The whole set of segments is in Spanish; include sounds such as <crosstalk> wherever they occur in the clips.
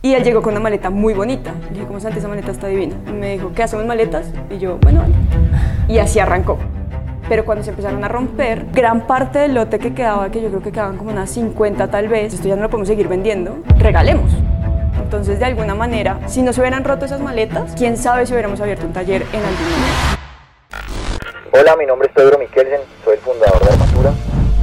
Y él llegó con una maleta muy bonita. Le dije, ¿cómo Santi? Esa maleta está divina. Y me dijo, ¿qué hacemos maletas? Y yo, bueno, vale. Y así arrancó. Pero cuando se empezaron a romper, gran parte del lote que quedaba, que yo creo que quedaban como unas 50 tal vez, esto ya no lo podemos seguir vendiendo, regalemos. Entonces, de alguna manera, si no se hubieran roto esas maletas, quién sabe si hubiéramos abierto un taller en algún momento. Hola, mi nombre es Pedro Miquelsen, soy el fundador de Armatura.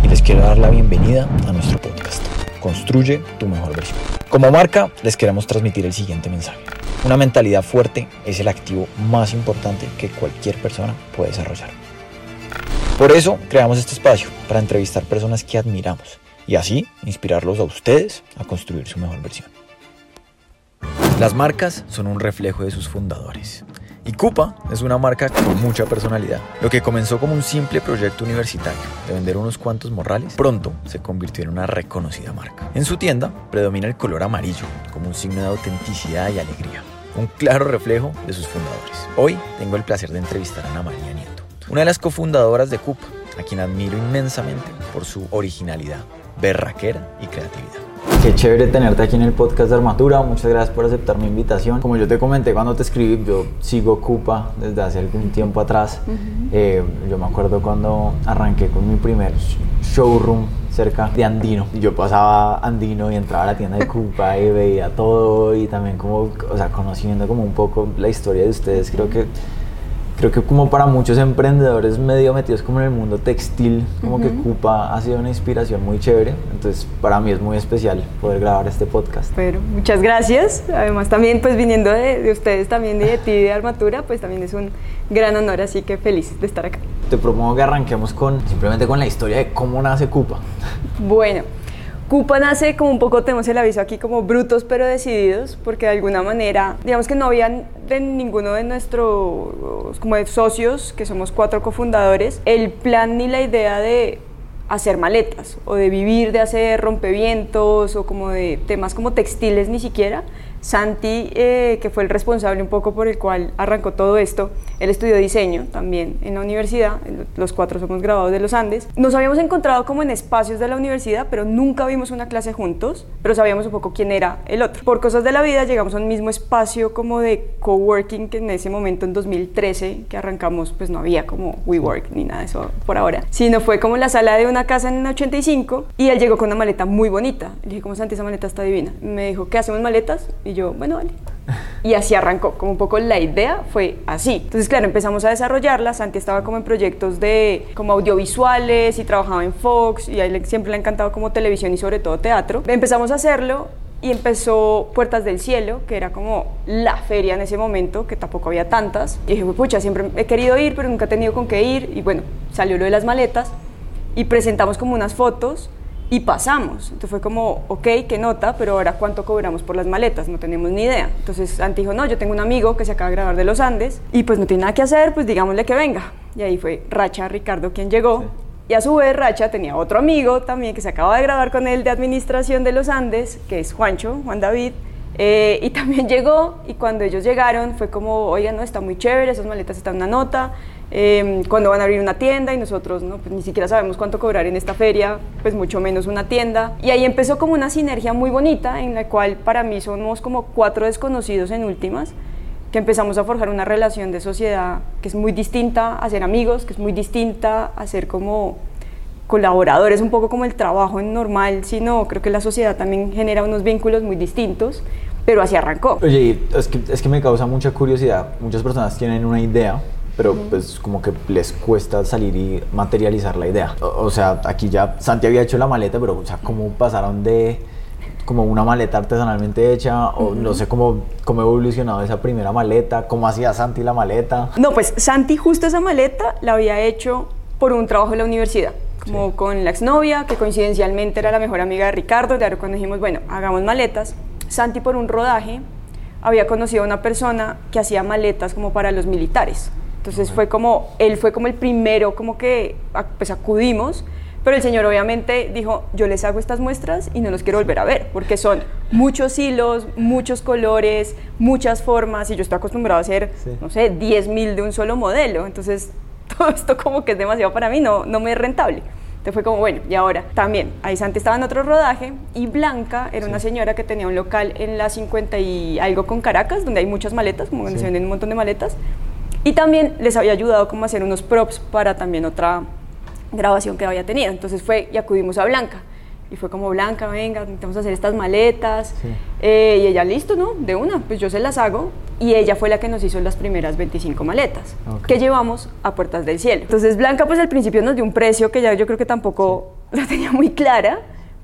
Y les quiero dar la bienvenida a nuestro podcast. Construye tu mejor versión. Como marca, les queremos transmitir el siguiente mensaje. Una mentalidad fuerte es el activo más importante que cualquier persona puede desarrollar. Por eso creamos este espacio, para entrevistar personas que admiramos y así inspirarlos a ustedes a construir su mejor versión. Las marcas son un reflejo de sus fundadores. Y Cupa es una marca con mucha personalidad. Lo que comenzó como un simple proyecto universitario de vender unos cuantos morrales, pronto se convirtió en una reconocida marca. En su tienda predomina el color amarillo como un signo de autenticidad y alegría, un claro reflejo de sus fundadores. Hoy tengo el placer de entrevistar a Ana María Nieto, una de las cofundadoras de Cupa, a quien admiro inmensamente por su originalidad, berraquera y creatividad. Qué chévere tenerte aquí en el podcast de Armatura. Muchas gracias por aceptar mi invitación. Como yo te comenté cuando te escribí, yo sigo Cupa desde hace algún tiempo atrás. Eh, yo me acuerdo cuando arranqué con mi primer showroom cerca de Andino. Yo pasaba Andino y entraba a la tienda de Cupa y veía todo y también como, o sea, conociendo como un poco la historia de ustedes. Creo que creo que como para muchos emprendedores medio metidos como en el mundo textil, como que Cupa ha sido una inspiración muy chévere. Entonces para mí es muy especial poder grabar este podcast. Pero muchas gracias. Además también pues viniendo de, de ustedes también y de ti de Armatura, pues también es un gran honor, así que feliz de estar acá. Te propongo que arranquemos con simplemente con la historia de cómo nace Cupa. Bueno. Cupa nace como un poco, tenemos el aviso aquí, como brutos pero decididos, porque de alguna manera, digamos que no habían de ninguno de nuestros como de socios, que somos cuatro cofundadores, el plan ni la idea de hacer maletas o de vivir de hacer rompevientos o como de temas como textiles ni siquiera, Santi, eh, que fue el responsable un poco por el cual arrancó todo esto, él estudió diseño también en la universidad, los cuatro somos graduados de los Andes. Nos habíamos encontrado como en espacios de la universidad, pero nunca vimos una clase juntos, pero sabíamos un poco quién era el otro. Por cosas de la vida llegamos a un mismo espacio como de coworking que en ese momento, en 2013, que arrancamos, pues no había como WeWork ni nada de eso por ahora, sino fue como la sala de una casa en el 85 y él llegó con una maleta muy bonita. Le dije, ¿cómo Santi, esa maleta está divina? Me dijo, ¿qué hacemos maletas? Y yo, bueno, vale. Y así arrancó, como un poco la idea fue así. Entonces, claro, empezamos a desarrollarla. Santi estaba como en proyectos de como audiovisuales y trabajaba en Fox y siempre le ha encantado como televisión y sobre todo teatro. Empezamos a hacerlo y empezó Puertas del Cielo, que era como la feria en ese momento, que tampoco había tantas. Y dije, pucha, siempre he querido ir, pero nunca he tenido con qué ir. Y bueno, salió lo de las maletas y presentamos como unas fotos y pasamos. Entonces fue como, ok, qué nota, pero ahora cuánto cobramos por las maletas, no tenemos ni idea. Entonces Santi dijo, no, yo tengo un amigo que se acaba de grabar de los Andes y pues no tiene nada que hacer, pues digámosle que venga. Y ahí fue Racha Ricardo quien llegó. Y a su vez Racha tenía otro amigo también que se acaba de grabar con él de administración de los Andes, que es Juancho, Juan David. Eh, y <laughs> también llegó y cuando ellos llegaron fue como, oigan, no, está muy chévere, esas maletas están una nota, eh, van a abrir una tienda y nosotros ¿no? pues ni siquiera sabemos cuánto cobrar en esta feria, pues mucho menos una tienda. Y ahí empezó como una sinergia muy bonita en la cual para mí somos como cuatro desconocidos en últimas, que empezamos a forjar una relación de sociedad que es muy distinta a ser amigos, que es muy distinta a ser como colaboradores, un poco como el trabajo en normal, sino creo que la sociedad también genera unos vínculos muy distintos, pero así arrancó. Oye, es que, es que me causa mucha curiosidad, muchas personas tienen una idea, pero pues como que les cuesta salir y materializar la idea. O, o, sea, aquí ya Santi había hecho la maleta, pero o sea, ¿cómo pasaron de como una maleta artesanalmente hecha o no sé cómo, cómo evolucionado esa primera maleta, cómo hacía Santi la maleta? No, pues Santi justo esa maleta la había hecho por un trabajo en la universidad como sí. con la exnovia, que coincidencialmente era la mejor amiga de Ricardo, claro, cuando dijimos, bueno, hagamos maletas, Santi por un rodaje había conocido a una persona que hacía maletas como para los militares. Entonces fue como, él fue como el primero como que pues acudimos, pero el señor obviamente dijo, yo les hago estas muestras y no los quiero volver a ver, porque son muchos hilos, muchos colores, muchas formas, y yo estoy acostumbrado a hacer, sí. no sé, 10 mil de un solo modelo, entonces <laughs> todo esto como que es demasiado para mí, no, no me es rentable. Entonces fue como, bueno, y ahora también, ahí Santi estaba en otro rodaje y Blanca era una señora que tenía un local en la 50 y algo con Caracas, donde hay muchas maletas, como donde se venden un montón de maletas. Y también les había ayudado como a hacer unos props para también otra grabación que había tenido. Entonces fue y acudimos a Blanca. Y fue como, Blanca, venga, necesitamos hacer estas maletas. Sí. Eh, y ella, listo, ¿no? De una, pues yo se las hago. Y ella fue la que nos hizo las primeras 25 maletas, Ok. que llevamos a Puertas del Cielo. Entonces Blanca, pues al principio nos dio un precio que ya yo creo que tampoco <laughs> la tenía muy clara.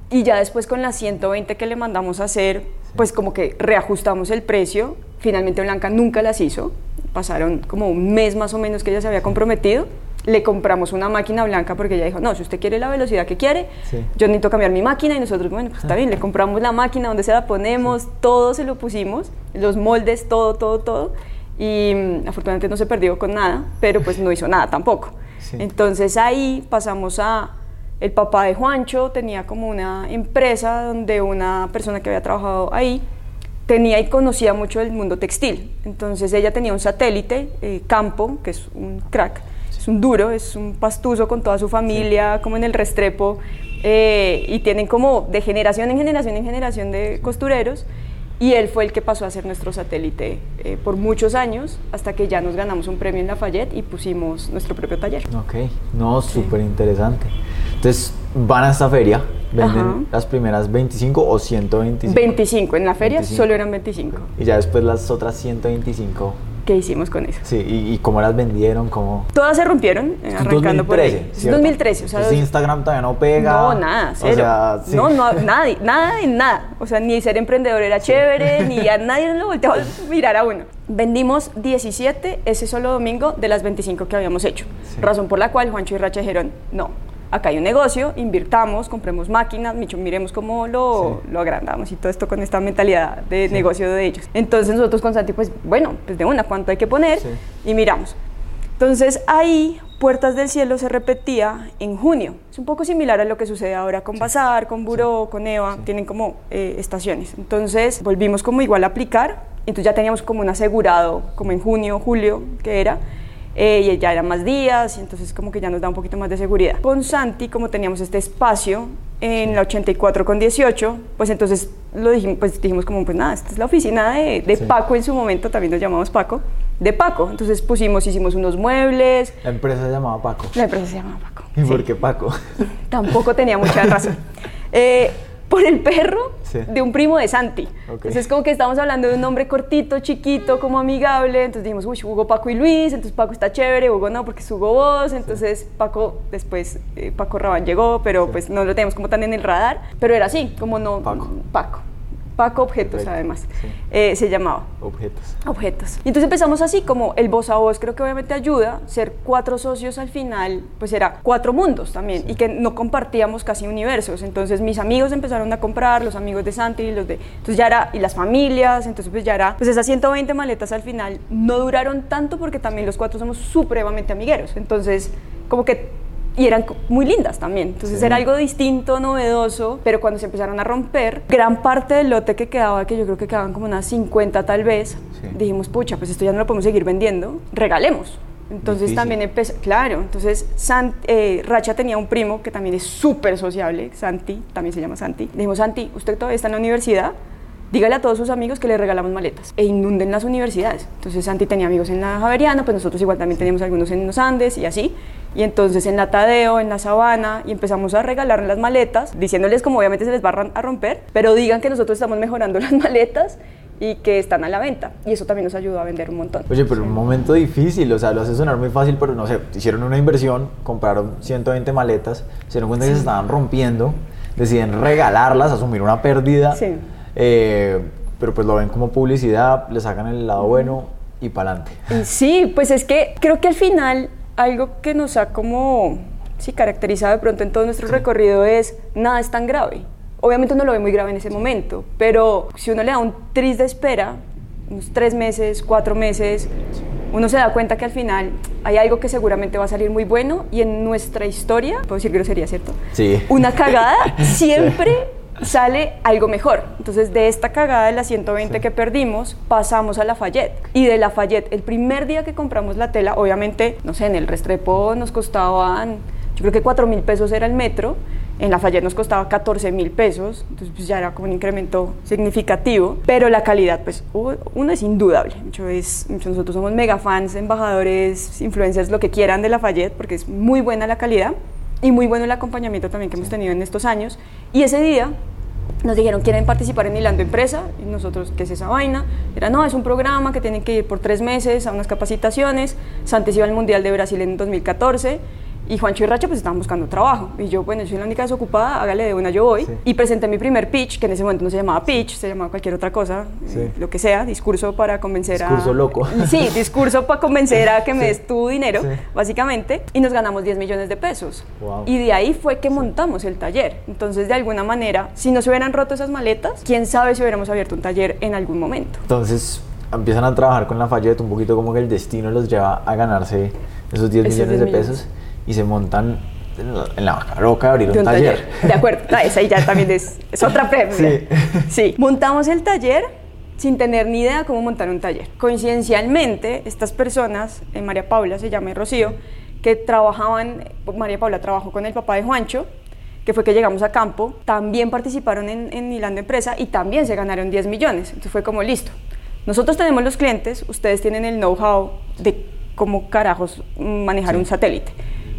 Y ya después con las 120 que le mandamos a hacer, pues como que reajustamos el precio. Finalmente Blanca nunca las hizo. Pasaron como un mes más o menos que ella se había comprometido. Le compramos una máquina blanca porque ella dijo, no, si usted quiere la velocidad que quiere, Sí. yo necesito cambiar mi máquina y nosotros, bueno, pues está bien, le compramos la máquina, donde se la ponemos, todo se lo pusimos, los moldes, todo, todo, todo. Y mm, afortunadamente no se perdió con nada, pero pues no hizo nada tampoco. Sí. Entonces ahí pasamos a... El papá de Juancho tenía como una empresa donde una persona que había trabajado ahí tenía y conocía mucho el mundo textil. Entonces ella tenía un satélite, eh, Campo, que es un crack, es un duro, es un pastuso con toda su familia, como en el Restrepo, eh, y tienen como de generación en generación en generación de costureros. Y él fue el que pasó a ser nuestro satélite eh, por muchos años, hasta que ya nos ganamos un premio en Lafayette y pusimos nuestro propio taller. Ok, no, súper interesante. Entonces, van a esta feria, venden Ajá. las primeras 25 o 125. 25, en la feria 25. solo eran 25. Y ya después las otras 125. ¿Qué hicimos con eso? Sí, y, y cómo las vendieron, cómo... Todas se rompieron, eh, arrancando por ahí. 2013, Es ¿cierto? 2013, o sea, Entonces Instagram todavía no pega. No, nada, cero. O sea, sí. No, no, nada, nada de nada. O sea, ni ser emprendedor era chévere, ni <laughs> a nadie lo volteaba a mirar a uno. Vendimos 17 ese solo domingo de las 25 que habíamos hecho. Sí. Razón por la cual Juancho y Racha dijeron, no, acá hay un negocio, invirtamos, compremos máquinas, miremos cómo lo, Sí. lo agrandamos y todo esto con esta mentalidad de negocio de ellos. Entonces nosotros con Santi, pues bueno, pues de una, ¿cuánto hay que poner? Sí. Y miramos. Entonces ahí Puertas del Cielo se repetía en junio. Es un poco similar a lo que sucede ahora con Bazar, con Buró, con Eva, tienen como eh, estaciones. Entonces volvimos como igual a aplicar, entonces ya teníamos como un asegurado como en junio, julio, que era, eh, y ya eran más días, y entonces como que ya nos da un poquito más de seguridad. Con Santi, como teníamos este espacio en la 84 con 18, pues entonces lo dijimos, pues dijimos como, pues nada, esta es la oficina de, de Sí. Paco en su momento, también nos llamamos Paco, de Paco. Entonces pusimos, hicimos unos muebles, La empresa se llamaba Paco. la empresa se llamaba Paco. ¿Y sí. por qué Paco? <laughs> Tampoco tenía mucha razón. Eh, por el perro Sí. de un primo de Santi. Ok. Entonces, como que estábamos hablando de un nombre cortito, chiquito, como amigable. Entonces dijimos, uy, Hugo, Paco y Luis. Entonces, Paco está chévere, Hugo no, porque es Hugo vos. Entonces, Paco, después, eh, Paco Rabán llegó, pero pues no lo teníamos como tan en el radar. Pero era así, como no. Paco. Paco. Paco Objetos, además. Sí. Eh, se llamaba Objetos. objetos. Y entonces empezamos así, como el voz a voz creo que obviamente ayuda, ser cuatro socios al final, pues era cuatro mundos también, y que no compartíamos casi universos. Entonces mis amigos empezaron a comprar, los amigos de Santi, los de... Entonces ya era, y las familias, entonces pues ya era, pues esas 120 maletas al final no duraron tanto porque también los cuatro somos supremamente amigueros. Entonces, como que y eran muy lindas también. Entonces Sí. era algo distinto, novedoso, pero cuando se empezaron a romper, gran parte del lote que quedaba, que yo creo que quedaban como unas 50 tal vez, Sí. dijimos, pucha, pues esto ya no lo podemos seguir vendiendo, regalemos. Entonces Difícil. también empezó, claro, entonces San- eh, Racha tenía un primo que también es súper sociable, Santi, también se llama Santi. Le dijimos, Santi, usted todavía está en la universidad, dígale a todos sus amigos que le regalamos maletas e inunden las universidades. Entonces Santi tenía amigos en la Javeriana, pues nosotros igual también teníamos algunos en los Andes y así. Y entonces en la Tadeo, en la Sabana, y empezamos a regalar las maletas, diciéndoles como obviamente se les va a romper, pero digan que nosotros estamos mejorando <laughs> las maletas y que están a la venta. Y eso también nos ayudó a vender un montón. Oye, pero un momento difícil, o sea, lo hace sonar muy fácil, pero no sé, hicieron una inversión, compraron 120 maletas, se dieron cuenta que se estaban rompiendo, deciden regalarlas, asumir una pérdida, Sí. eh, pero pues lo ven como publicidad, le sacan el lado bueno y para adelante. Sí, pues es que creo que al final algo que nos ha como sí, caracterizado de pronto en todo nuestro recorrido es nada es tan grave. Obviamente uno lo ve muy grave en ese momento, pero si uno le da un tris de espera, unos tres meses, cuatro meses, uno se da cuenta que al final hay algo que seguramente va a salir muy bueno y en nuestra historia, puedo decir grosería, ¿cierto? Sí. Una cagada <laughs> siempre sale algo mejor. Entonces, de esta cagada de las 120 que perdimos, pasamos a Lafayette. Y de Lafayette, el primer día que compramos la tela, obviamente, no sé, en el Restrepo nos costaban, creo que 4 mil pesos era el metro, en Lafayette nos costaba 14 mil pesos, entonces pues ya era como un incremento significativo, pero la calidad, pues uno es indudable. Es, nosotros somos mega fans, embajadores, influencers, lo que quieran de Lafayette, porque es muy buena la calidad y muy bueno el acompañamiento también que hemos tenido en estos años. Y ese día nos dijeron, ¿quieren participar en Hilando Empresa? Y nosotros, ¿qué es esa vaina? Era, no, es un programa que tienen que ir por tres meses a unas capacitaciones. Santos iba al Mundial de Brasil en 2014 y Juancho y Racha pues estaban buscando trabajo. Y yo, bueno, soy la única desocupada, hágale de una, yo voy. Y presenté mi primer pitch, que en ese momento no se llamaba pitch, se llamaba cualquier otra cosa, eh, lo que sea, discurso para convencer a... Discurso loco. Sí, discurso para convencer a que me des tu dinero, básicamente. Y nos ganamos 10 millones de pesos. Y de ahí fue que montamos el taller. Entonces, de alguna manera, si no se hubieran roto esas maletas, quién sabe si hubiéramos abierto un taller en algún momento. Entonces, empiezan a trabajar con la Fayette, un poquito como que el destino los lleva a ganarse esos 10 millones de pesos y se montan en la, roca a abrir un, taller. De acuerdo, ah, esa ya también <laughs> es, otra premia. Sí. sí. Montamos el taller sin tener ni idea cómo montar un taller. Coincidencialmente, estas personas, eh, María Paula se llama y Rocío, que trabajaban, María Paula trabajó con el papá de Juancho, que fue que llegamos a campo, también participaron en, en Hilando Empresa y también se ganaron 10 millones. Entonces fue como listo. Nosotros tenemos los clientes, ustedes tienen el know-how de cómo carajos manejar un satélite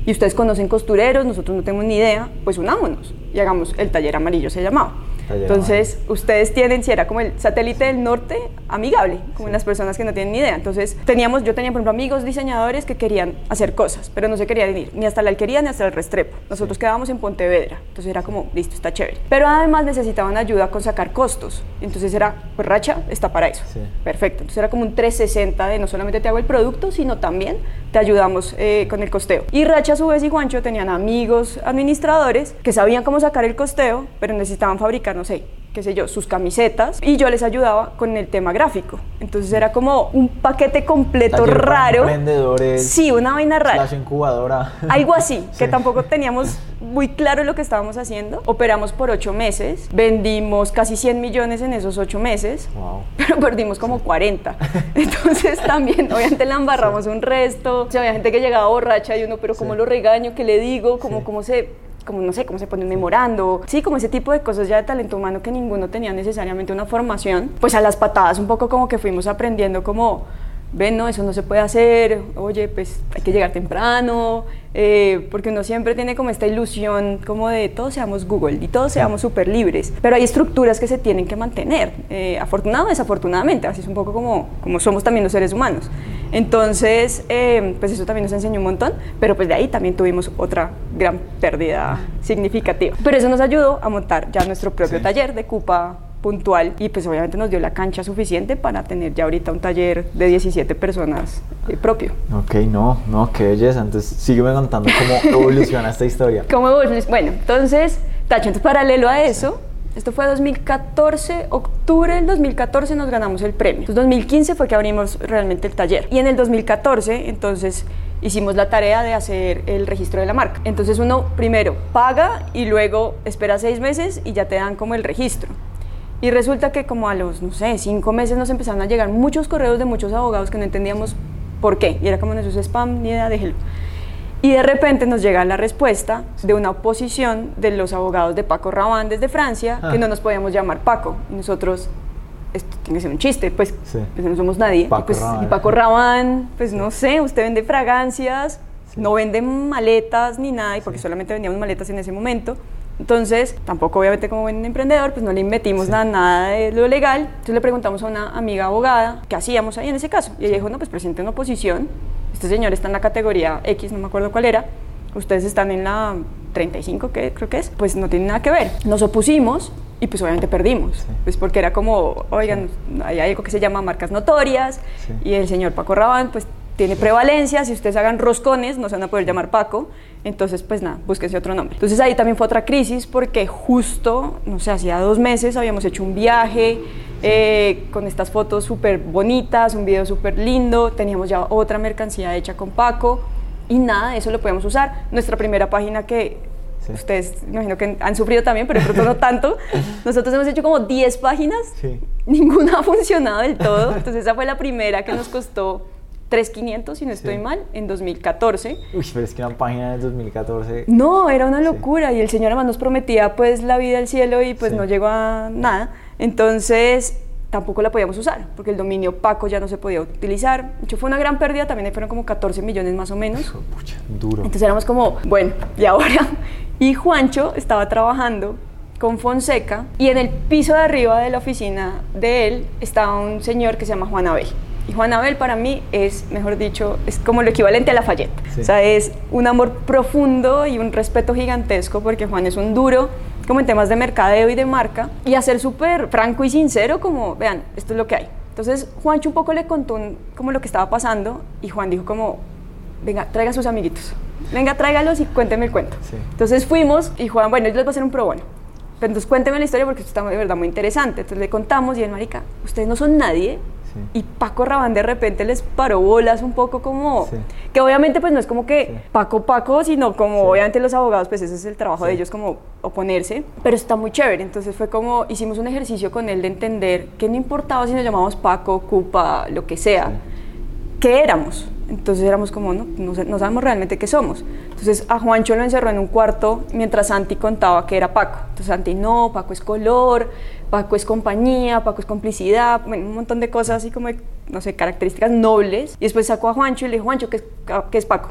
y ustedes conocen costureros, nosotros no tenemos ni idea, pues unámonos y hagamos el taller amarillo, se llamaba. Entonces, ustedes tienen, si era como el satélite del norte, amigable, como las personas que no tienen ni idea. Entonces, teníamos, yo tenía, por ejemplo, amigos diseñadores que querían hacer cosas, pero no se querían ir ni hasta la alquería ni hasta el Restrepo. Nosotros quedábamos en Pontevedra, entonces era como, listo, está chévere. Pero además necesitaban ayuda con sacar costos. Entonces era, pues Racha está para eso. Perfecto. Entonces era como un 360 de no solamente te hago el producto, sino también te ayudamos eh, con el costeo. Y Racha, a su vez, y Juancho tenían amigos administradores que sabían cómo sacar el costeo, pero necesitaban fabricar, no sé, qué sé yo, sus camisetas y yo les ayudaba con el tema gráfico. Entonces era como un paquete completo raro. emprendedores. Sí, una vaina rara. Incubadora. <laughs> Algo así, <laughs> que tampoco teníamos muy claro lo que estábamos haciendo. Operamos por ocho meses, vendimos casi 100 millones en esos ocho meses, pero perdimos como 40. <laughs> Entonces también, obviamente, le embarramos un resto. O sea, había gente que llegaba borracha y uno, pero ¿cómo lo regaño? ¿Qué le digo? ¿Cómo, cómo se como no sé, cómo se pone un memorando, sí, como ese tipo de cosas ya de talento humano que ninguno tenía necesariamente una formación, pues a las patadas un poco como que fuimos aprendiendo como, ven, no, eso no se puede hacer, oye, pues hay que llegar temprano, eh, porque uno siempre tiene como esta ilusión como de todos seamos Google y todos seamos súper libres, pero hay estructuras que se tienen que mantener, eh, afortunado o desafortunadamente, así es un poco como, como somos también los seres humanos. Entonces, eh, pues eso también nos enseñó un montón, pero pues de ahí también tuvimos otra gran pérdida significativa. Pero eso nos ayudó a montar ya nuestro propio taller de Cupa puntual y pues obviamente nos dio la cancha suficiente para tener ya ahorita un taller de 17 personas eh, propio. Ok, no, no, qué belleza. Entonces sígueme contando cómo <laughs> evoluciona esta historia. ¿Cómo evoluciona? Bueno, entonces, tacho, entonces paralelo a eso, esto fue 2014, octubre del 2014 nos ganamos el premio. Entonces 2015 fue que abrimos realmente el taller. Y en el 2014, entonces hicimos la tarea de hacer el registro de la marca. Entonces uno primero paga y luego espera seis meses y ya te dan como el registro. Y resulta que como a los, no sé, cinco meses nos empezaron a llegar muchos correos de muchos abogados que no entendíamos por qué. Y era como, no, eso es spam, ni idea, déjelo. Y de repente nos llega la respuesta de una oposición de los abogados de Paco Rabanne desde Francia, que ah. no nos podíamos llamar Paco. Y nosotros, esto tiene que ser un chiste, pues, pues no somos nadie. Paco y, pues, Rabanne. y Paco Rabanne, pues no sé, usted vende fragancias, no vende maletas ni nada, y porque solamente vendíamos maletas en ese momento. Entonces, tampoco obviamente como buen emprendedor, pues no le metimos nada, de lo legal. Entonces le preguntamos a una amiga abogada qué hacíamos ahí en ese caso. Y ella dijo, no, pues presente una oposición. Este señor está en la categoría X, no me acuerdo cuál era. Ustedes están en la 35, que creo que es. Pues no tiene nada que ver. Nos opusimos y pues obviamente perdimos. Pues porque era como, oigan, hay algo que se llama marcas notorias. Y el señor Paco Rabán, pues tiene prevalencia, si ustedes hagan roscones no se van a poder llamar Paco, entonces pues nada, búsquense otro nombre. Entonces ahí también fue otra crisis porque justo, no sé, hacía dos meses habíamos hecho un viaje eh, con estas fotos súper bonitas, un video súper lindo, teníamos ya otra mercancía hecha con Paco y nada, eso lo podemos usar. Nuestra primera página que ustedes me imagino que han sufrido también, pero de pronto no tanto. <laughs> Nosotros hemos hecho como 10 páginas, ninguna ha funcionado del todo, entonces esa fue la primera que nos costó 3500, si no estoy Sí. mal, en 2014. Uy, pero es que una página de 2014. No, era una locura y el Señor además nos prometía pues la vida al cielo y pues Sí. no llegó a nada. Entonces tampoco la podíamos usar porque el dominio Paco ya no se podía utilizar. De hecho fue una gran pérdida, también ahí fueron como 14 millones más o menos. De pucha, duro. Entonces éramos como, bueno, ¿y ahora? Y Juancho estaba trabajando con Fonseca y en el piso de arriba de la oficina de él estaba un señor que se llama Juan Abel. Y Juan Abel para mí es, mejor dicho, es como lo equivalente a Lafayette. Sí. O sea, es un amor profundo y un respeto gigantesco porque Juan es un duro como en temas de mercadeo y de marca y a ser súper franco y sincero como, vean, esto es lo que hay. Entonces Juancho un poco le contó un- como lo que estaba pasando y Juan dijo como, venga, traiga a sus amiguitos. Venga, tráigalos y cuénteme el cuento. Sí. Entonces fuimos y Juan, bueno, yo les voy a hacer un pro bono. Pero entonces cuénteme la historia porque esto está de verdad muy interesante. Entonces le contamos y el marica, ustedes no son nadie. Sí. Y Paco Rabán de repente les paró bolas un poco como... Sí. Que obviamente pues no es como que Sí. Paco Paco, sino como obviamente los abogados, pues ese es el trabajo de ellos como oponerse. Pero está muy chévere. Entonces fue como, hicimos un ejercicio con él de entender que no importaba si nos llamamos Paco, Cupa, lo que sea qué éramos. Entonces éramos como, no, no, no sabemos realmente qué somos. Entonces a Juancho lo encerró en un cuarto mientras Santi contaba que era Paco. Entonces Santi, no, Paco es color, Paco es compañía, Paco es complicidad, bueno, un montón de cosas así como, de, no sé, características nobles. Y después sacó a Juancho y le dijo, Juancho, ¿qué es, qué es Paco?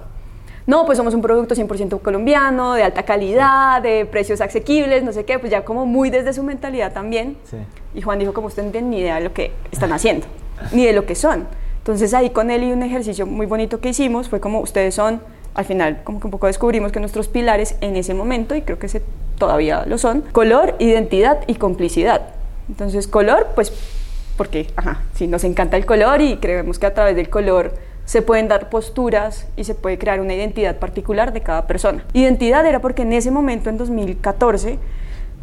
No, pues somos un producto 100% colombiano, de alta calidad, de precios asequibles, no sé qué, pues ya como muy desde su mentalidad también. Sí. Y Juan dijo, como ustedes no tienen ni idea de lo que están haciendo, ni de lo que son. Entonces ahí con él y un ejercicio muy bonito que hicimos fue como ustedes son, al final como que un poco descubrimos que nuestros pilares en ese momento, y creo que ese todavía lo son, color, identidad y complicidad. Entonces color, pues porque, ajá, sí, nos encanta el color y creemos que a través del color se pueden dar posturas y se puede crear una identidad particular de cada persona. Identidad era porque en ese momento, en 2014,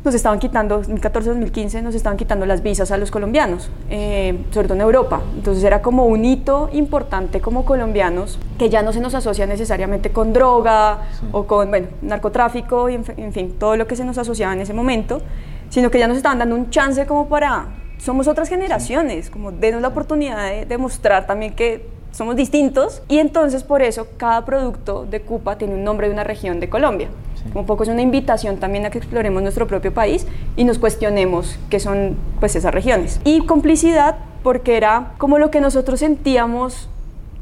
nos estaban quitando, 2014-2015, nos estaban quitando las visas a los colombianos, eh, sobre todo en Europa. Entonces era como un hito importante como colombianos que ya no se nos asocia necesariamente con droga Sí. o con bueno, narcotráfico y en, en fin, todo lo que se nos asociaba en ese momento, sino que ya nos estaban dando un chance como para, somos otras generaciones, como denos la oportunidad de demostrar también que somos distintos y entonces por eso cada producto de Cupa tiene un nombre de una región de Colombia. Sí. Un poco es una invitación también a que exploremos nuestro propio país y nos cuestionemos qué son pues esas regiones. Y complicidad porque era como lo que nosotros sentíamos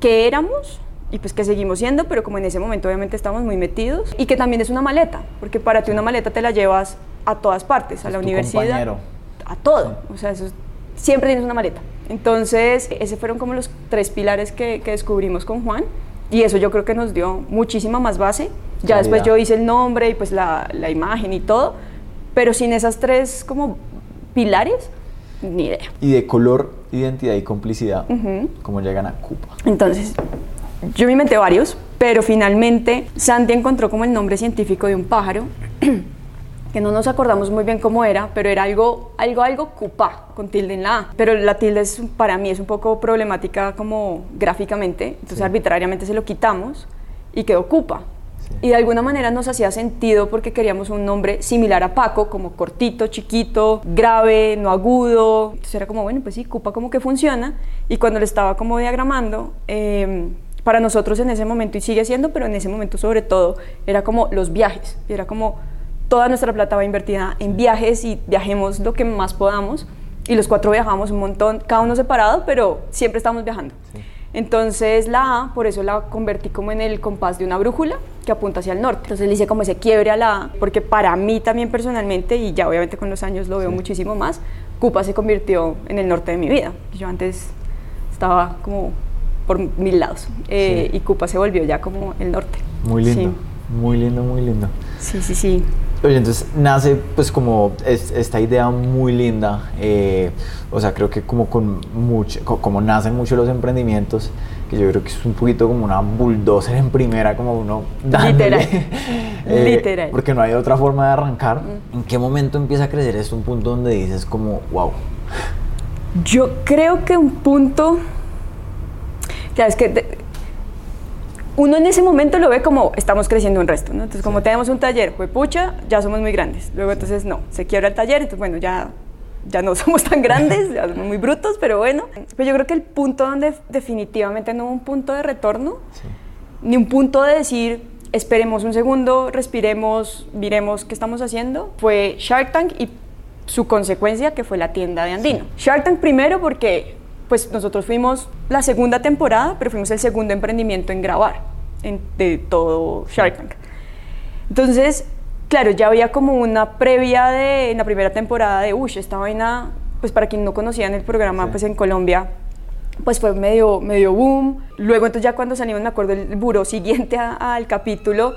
que éramos y pues que seguimos siendo, pero como en ese momento obviamente estamos muy metidos y que también es una maleta, porque para ti una maleta te la llevas a todas partes, a Es la universidad, compañero. a todo, o sea, eso es- siempre tienes una maleta. Entonces, esos fueron como los tres pilares que, que descubrimos con Juan y eso yo creo que nos dio muchísima más base. Ya después Claridad. yo hice el nombre y pues la, la imagen y todo, pero sin esas tres como pilares, ni idea. Y de color, identidad y complicidad, Ujú. ¿cómo llegan a Cupa? Entonces, yo me inventé varios, pero finalmente Santi encontró como el nombre científico de un pájaro, <clears throat> que no nos acordamos muy bien cómo era, pero era algo, algo, algo cupá, con tilde en la A. Pero la tilde es, para mí es un poco problemática como gráficamente, entonces Sí. arbitrariamente se lo quitamos y quedó cupa. Sí. Y de alguna manera nos hacía sentido porque queríamos un nombre similar a Paco, como cortito, chiquito, grave, no agudo. Entonces era como, bueno, pues sí, Cupa como que funciona. Y cuando le estaba como diagramando, eh, para nosotros en ese momento, y sigue siendo, pero en ese momento sobre todo, era como los viajes. Era como toda nuestra plata va invertida en viajes y viajemos lo que más podamos. Y los cuatro viajamos un montón, cada uno separado, pero siempre estamos viajando. Sí. Entonces la A, por eso la convertí como en el compás de una brújula que apunta hacia el norte. Entonces le hice como ese quiebre a la A, porque para mí también personalmente, y ya obviamente con los años lo veo Sí. muchísimo más, Cupa se convirtió en el norte de mi vida. Yo antes estaba como por mil lados eh, Sí. y Cupa se volvió ya como el norte. Muy lindo, muy lindo, muy lindo. Sí, sí, sí. Oye, entonces nace pues como es- esta idea muy linda, eh, o sea, creo que como con mucho, co- como nacen mucho los emprendimientos, que yo creo que es un poquito como una bulldozer en primera, como uno dándole, Literal. <laughs> Literal. porque no hay otra forma de arrancar. ¿En qué momento empieza a crecer esto? Un punto donde dices como, wow, Yo creo que un punto, claro, es que uno en ese momento lo ve como estamos creciendo un resto, ¿no? Entonces, como Sí. tenemos un taller, pues pucha, ya somos muy grandes. Luego, entonces, no, se quiebra el taller, entonces, bueno, ya ya no <laughs> somos tan grandes, ya somos muy brutos, pero bueno. Pero yo creo que el punto donde definitivamente no hubo un punto de retorno, ni un punto de decir, esperemos un segundo, respiremos, miremos qué estamos haciendo, fue Shark Tank y su consecuencia que fue la tienda de Andino. Shark Tank primero porque pues nosotros fuimos la segunda temporada, pero fuimos el segundo emprendimiento en grabar en, de todo Shark Tank. Entonces, claro, ya había como una previa de en la primera temporada de, uy, esta vaina, pues para quien no conocían el programa, pues en Colombia, pues fue medio, medio boom. Luego entonces ya cuando salimos, me acuerdo, el buró siguiente al capítulo,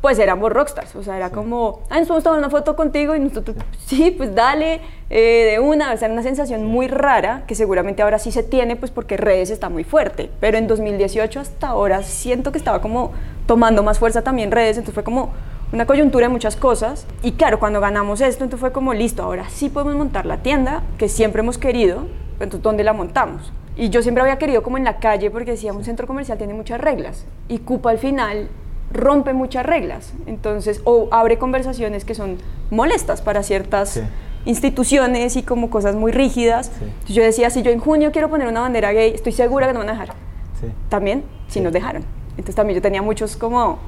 pues éramos rockstars, o sea, era como, ah, nos podemos una foto contigo y nosotros, sí, pues dale, eh, de una, o sea, era una sensación muy rara que seguramente ahora sí se tiene, pues porque redes está muy fuerte, pero en 2018 hasta ahora siento que estaba como tomando más fuerza también redes, entonces fue como una coyuntura de muchas cosas. Y claro, cuando ganamos esto, entonces fue como, listo, ahora sí podemos montar la tienda que siempre hemos querido, entonces ¿dónde la montamos? Y yo siempre había querido como en la calle porque decía, un centro comercial tiene muchas reglas y Cupa al final rompe muchas reglas, entonces, o abre conversaciones que son molestas para ciertas instituciones y como cosas muy rígidas. yo decía, si yo en junio quiero poner una bandera gay, estoy segura que no van a dejar. También, si nos dejaron. Entonces también yo tenía muchos como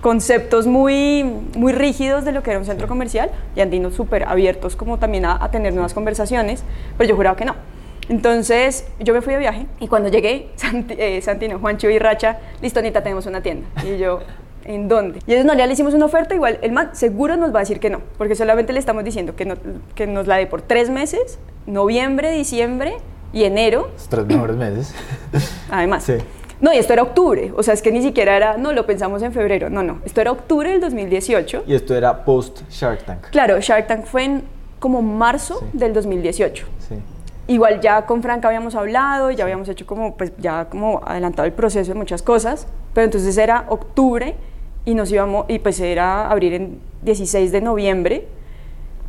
conceptos muy, muy rígidos de lo que era un centro comercial y andinos súper abiertos como también a, a tener nuevas conversaciones, pero yo juraba que no. Entonces yo me fui de viaje y cuando llegué, eh, Santino, Juancho y Racha, listo, Anita, tenemos una tienda. Y yo, ¿en dónde? Y ellos no, ya le hicimos una oferta, igual el man seguro nos va a decir que no, porque solamente le estamos diciendo que, que nos la dé por tres meses, noviembre, diciembre y enero. Los tres mejores meses. <laughs> Además. Sí. No, y esto era octubre, o sea, es que ni siquiera era, no, lo pensamos en febrero, no, no, esto era octubre del 2018. Y esto era post Shark Tank. Claro, Shark Tank fue en como marzo del 2018. Sí. Igual ya con Franca habíamos hablado, ya habíamos hecho como, pues ya como adelantado el proceso de muchas cosas, pero entonces era octubre y nos íbamos, y pues era abrir en 16 de noviembre,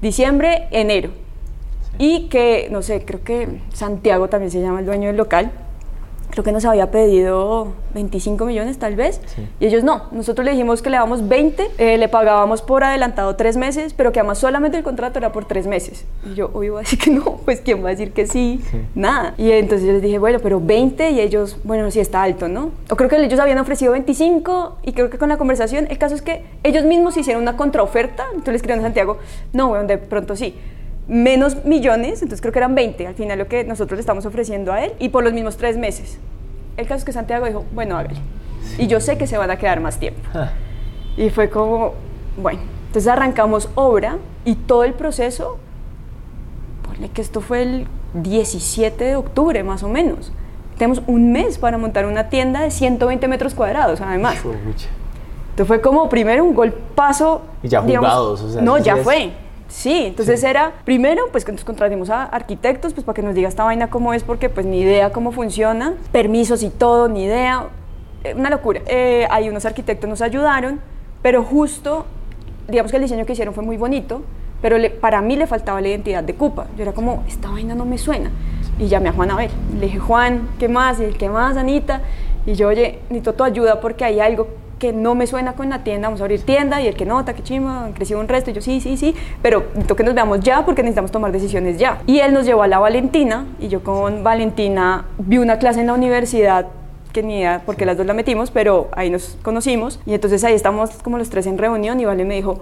diciembre, enero. Y que, no sé, creo que Santiago también se llama el dueño del local, creo que nos había pedido 25 millones tal vez, y ellos no. Nosotros le dijimos que le damos 20, eh, le pagábamos por adelantado tres meses, pero que además solamente el contrato era por tres meses. Y yo, hoy voy a decir que no, pues ¿quién va a decir que sí? Nada. Y entonces yo les dije, bueno, pero 20 y ellos, bueno, sí está alto, ¿no? O creo que ellos habían ofrecido 25 y creo que con la conversación, el caso es que ellos mismos hicieron una contraoferta, entonces le escribieron a Santiago, no, bueno, de pronto sí menos millones, entonces creo que eran 20 al final lo que nosotros le estamos ofreciendo a él, y por los mismos tres meses. El caso es que Santiago dijo, bueno, hágale. Y yo sé que se van a quedar más tiempo. Ah. Y fue como, bueno, entonces arrancamos obra y todo el proceso, ponle que esto fue el 17 de octubre más o menos. Tenemos un mes para montar una tienda de 120 metros cuadrados, además. Entonces fue como primero un golpazo. Y ya jugados, o sea, No, ya fue. Sí, entonces era, primero, pues que nos contratemos a arquitectos, pues para que nos diga esta vaina cómo es, porque pues ni idea cómo funciona, permisos y todo, ni idea, eh, una locura. Eh, ahí unos arquitectos nos ayudaron, pero justo, digamos que el diseño que hicieron fue muy bonito, pero para mí le faltaba la identidad de Cupa. Yo era como, esta vaina no me suena. Y llamé a Juan a ver. Le dije, Juan, ¿qué más? Y el, ¿qué más, Anita? Y yo, oye, necesito tu ayuda porque hay algo que no me suena con la tienda, vamos a abrir tienda y el que nota, que chima, han crecido un resto, y yo sí, sí, sí, pero necesito que nos veamos ya porque necesitamos tomar decisiones ya. Y él nos llevó a la Valentina y yo con Valentina vi una clase en la universidad que ni idea porque las dos la metimos, pero ahí nos conocimos y entonces ahí estamos como los tres en reunión y Vale me dijo,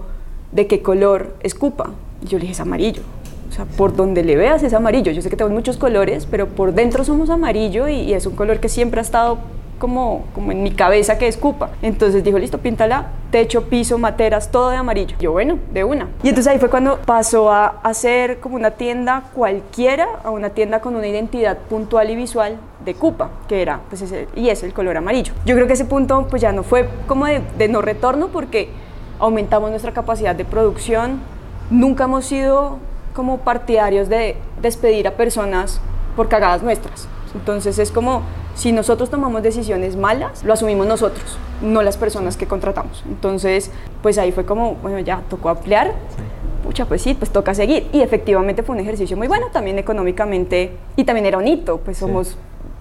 ¿de qué color es Cupa? Y yo le dije, es amarillo. O sea, por donde le veas es amarillo. Yo sé que tenemos muchos colores, pero por dentro somos amarillo y, y es un color que siempre ha estado como, como en mi cabeza que escupa. Entonces dijo, listo, píntala, techo, piso, materas, todo de amarillo. Yo, bueno, de una. Y entonces ahí fue cuando pasó a hacer como una tienda cualquiera a una tienda con una identidad puntual y visual de Cupa, que era, pues ese, y es el color amarillo. Yo creo que ese punto pues ya no fue como de, de no retorno porque aumentamos nuestra capacidad de producción, nunca hemos sido como partidarios de despedir a personas por cagadas nuestras. Entonces es como si nosotros tomamos decisiones malas, lo asumimos nosotros, no las personas que contratamos. Entonces, pues ahí fue como, bueno, ya tocó ampliar. Pucha, pues sí, pues toca seguir. Y efectivamente fue un ejercicio muy bueno, también económicamente, y también era un hito, pues somos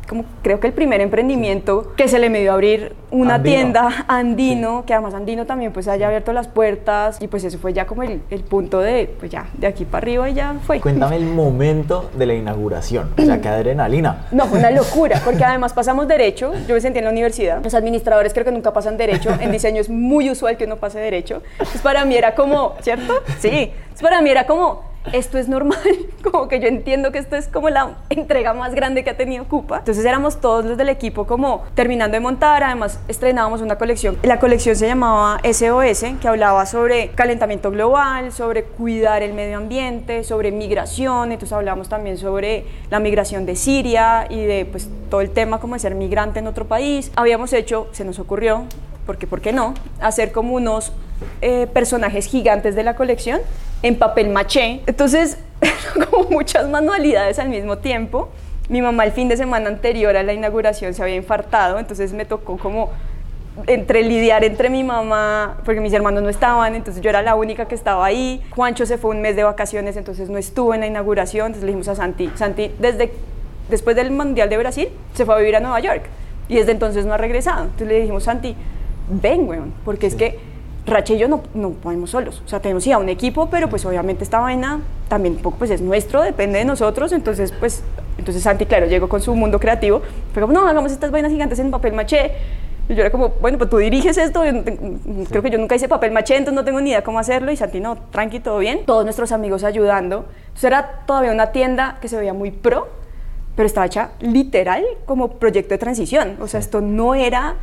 como creo que el primer emprendimiento que se le me dio a abrir una Andino. tienda <laughs> Andino, que además Andino también pues haya abierto las puertas y pues eso fue ya como el, el punto de, pues ya, de aquí para arriba y ya fue. Cuéntame el momento de la inauguración. O sea, <clears throat> qué adrenalina. No, fue una locura, <laughs> porque además pasamos derecho, yo me sentí en la universidad, los administradores creo que nunca pasan derecho, en diseño es muy usual que uno pase derecho, entonces para mí era como, ¿cierto? Sí, entonces para mí era como, esto es normal, <laughs> como que yo entiendo que esto es como la entrega más grande que ha tenido Cupa. Entonces éramos todos los del equipo como terminando de montar, además estrenábamos una colección. La colección se llamaba SOS, que hablaba sobre calentamiento global, sobre cuidar el medio ambiente, sobre migración, entonces hablábamos también sobre la migración de Siria y de pues todo el tema como de ser migrante en otro país. Habíamos hecho, se nos ocurrió, porque ¿por qué no? Hacer como unos eh, personajes gigantes de la colección en papel maché. Entonces, <laughs> como muchas manualidades al mismo tiempo. Mi mamá el fin de semana anterior a la inauguración se había infartado, entonces me tocó como entre lidiar entre mi mamá, porque mis hermanos no estaban, entonces yo era la única que estaba ahí. Juancho se fue un mes de vacaciones, entonces no estuvo en la inauguración, entonces le dijimos a Santi, Santi, desde después del Mundial de Brasil, se fue a vivir a Nueva York y desde entonces no ha regresado. Entonces le dijimos, Santi, ven, weón, porque es que Rache y yo no, no podemos solos. O sea, tenemos ya un equipo, pero pues obviamente esta vaina también un poco pues es nuestro, depende de nosotros. Entonces, pues, entonces Santi, claro, llegó con su mundo creativo. Fue como, no, hagamos estas vainas gigantes en papel maché. Y yo era como, bueno, pues tú diriges esto. yo no te- Creo que yo nunca hice papel maché, entonces no tengo ni idea cómo hacerlo. Y Santi, no, tranqui, todo bien. Todos nuestros amigos ayudando. Entonces era todavía una tienda que se veía muy pro, pero estaba hecha literal como proyecto de transición. O sea, esto no era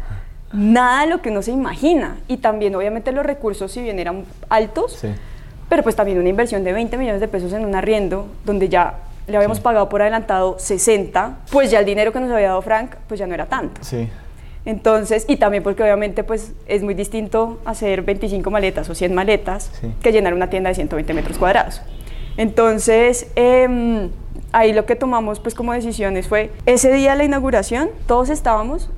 nada de lo que uno se imagina. Y también, obviamente, los recursos, si bien eran altos, Sí. pero pues también una inversión de 20 millones de pesos en un arriendo, donde ya le habíamos pagado por adelantado 60, pues ya el dinero que nos había dado Frank, pues ya no era tanto. Sí. Entonces, y también porque obviamente pues es muy distinto hacer 25 maletas o 100 maletas Sí. que llenar una tienda de 120 metros cuadrados. Entonces, em, ahí lo que tomamos pues como decisiones fue, ese día de la inauguración, todos estábamos,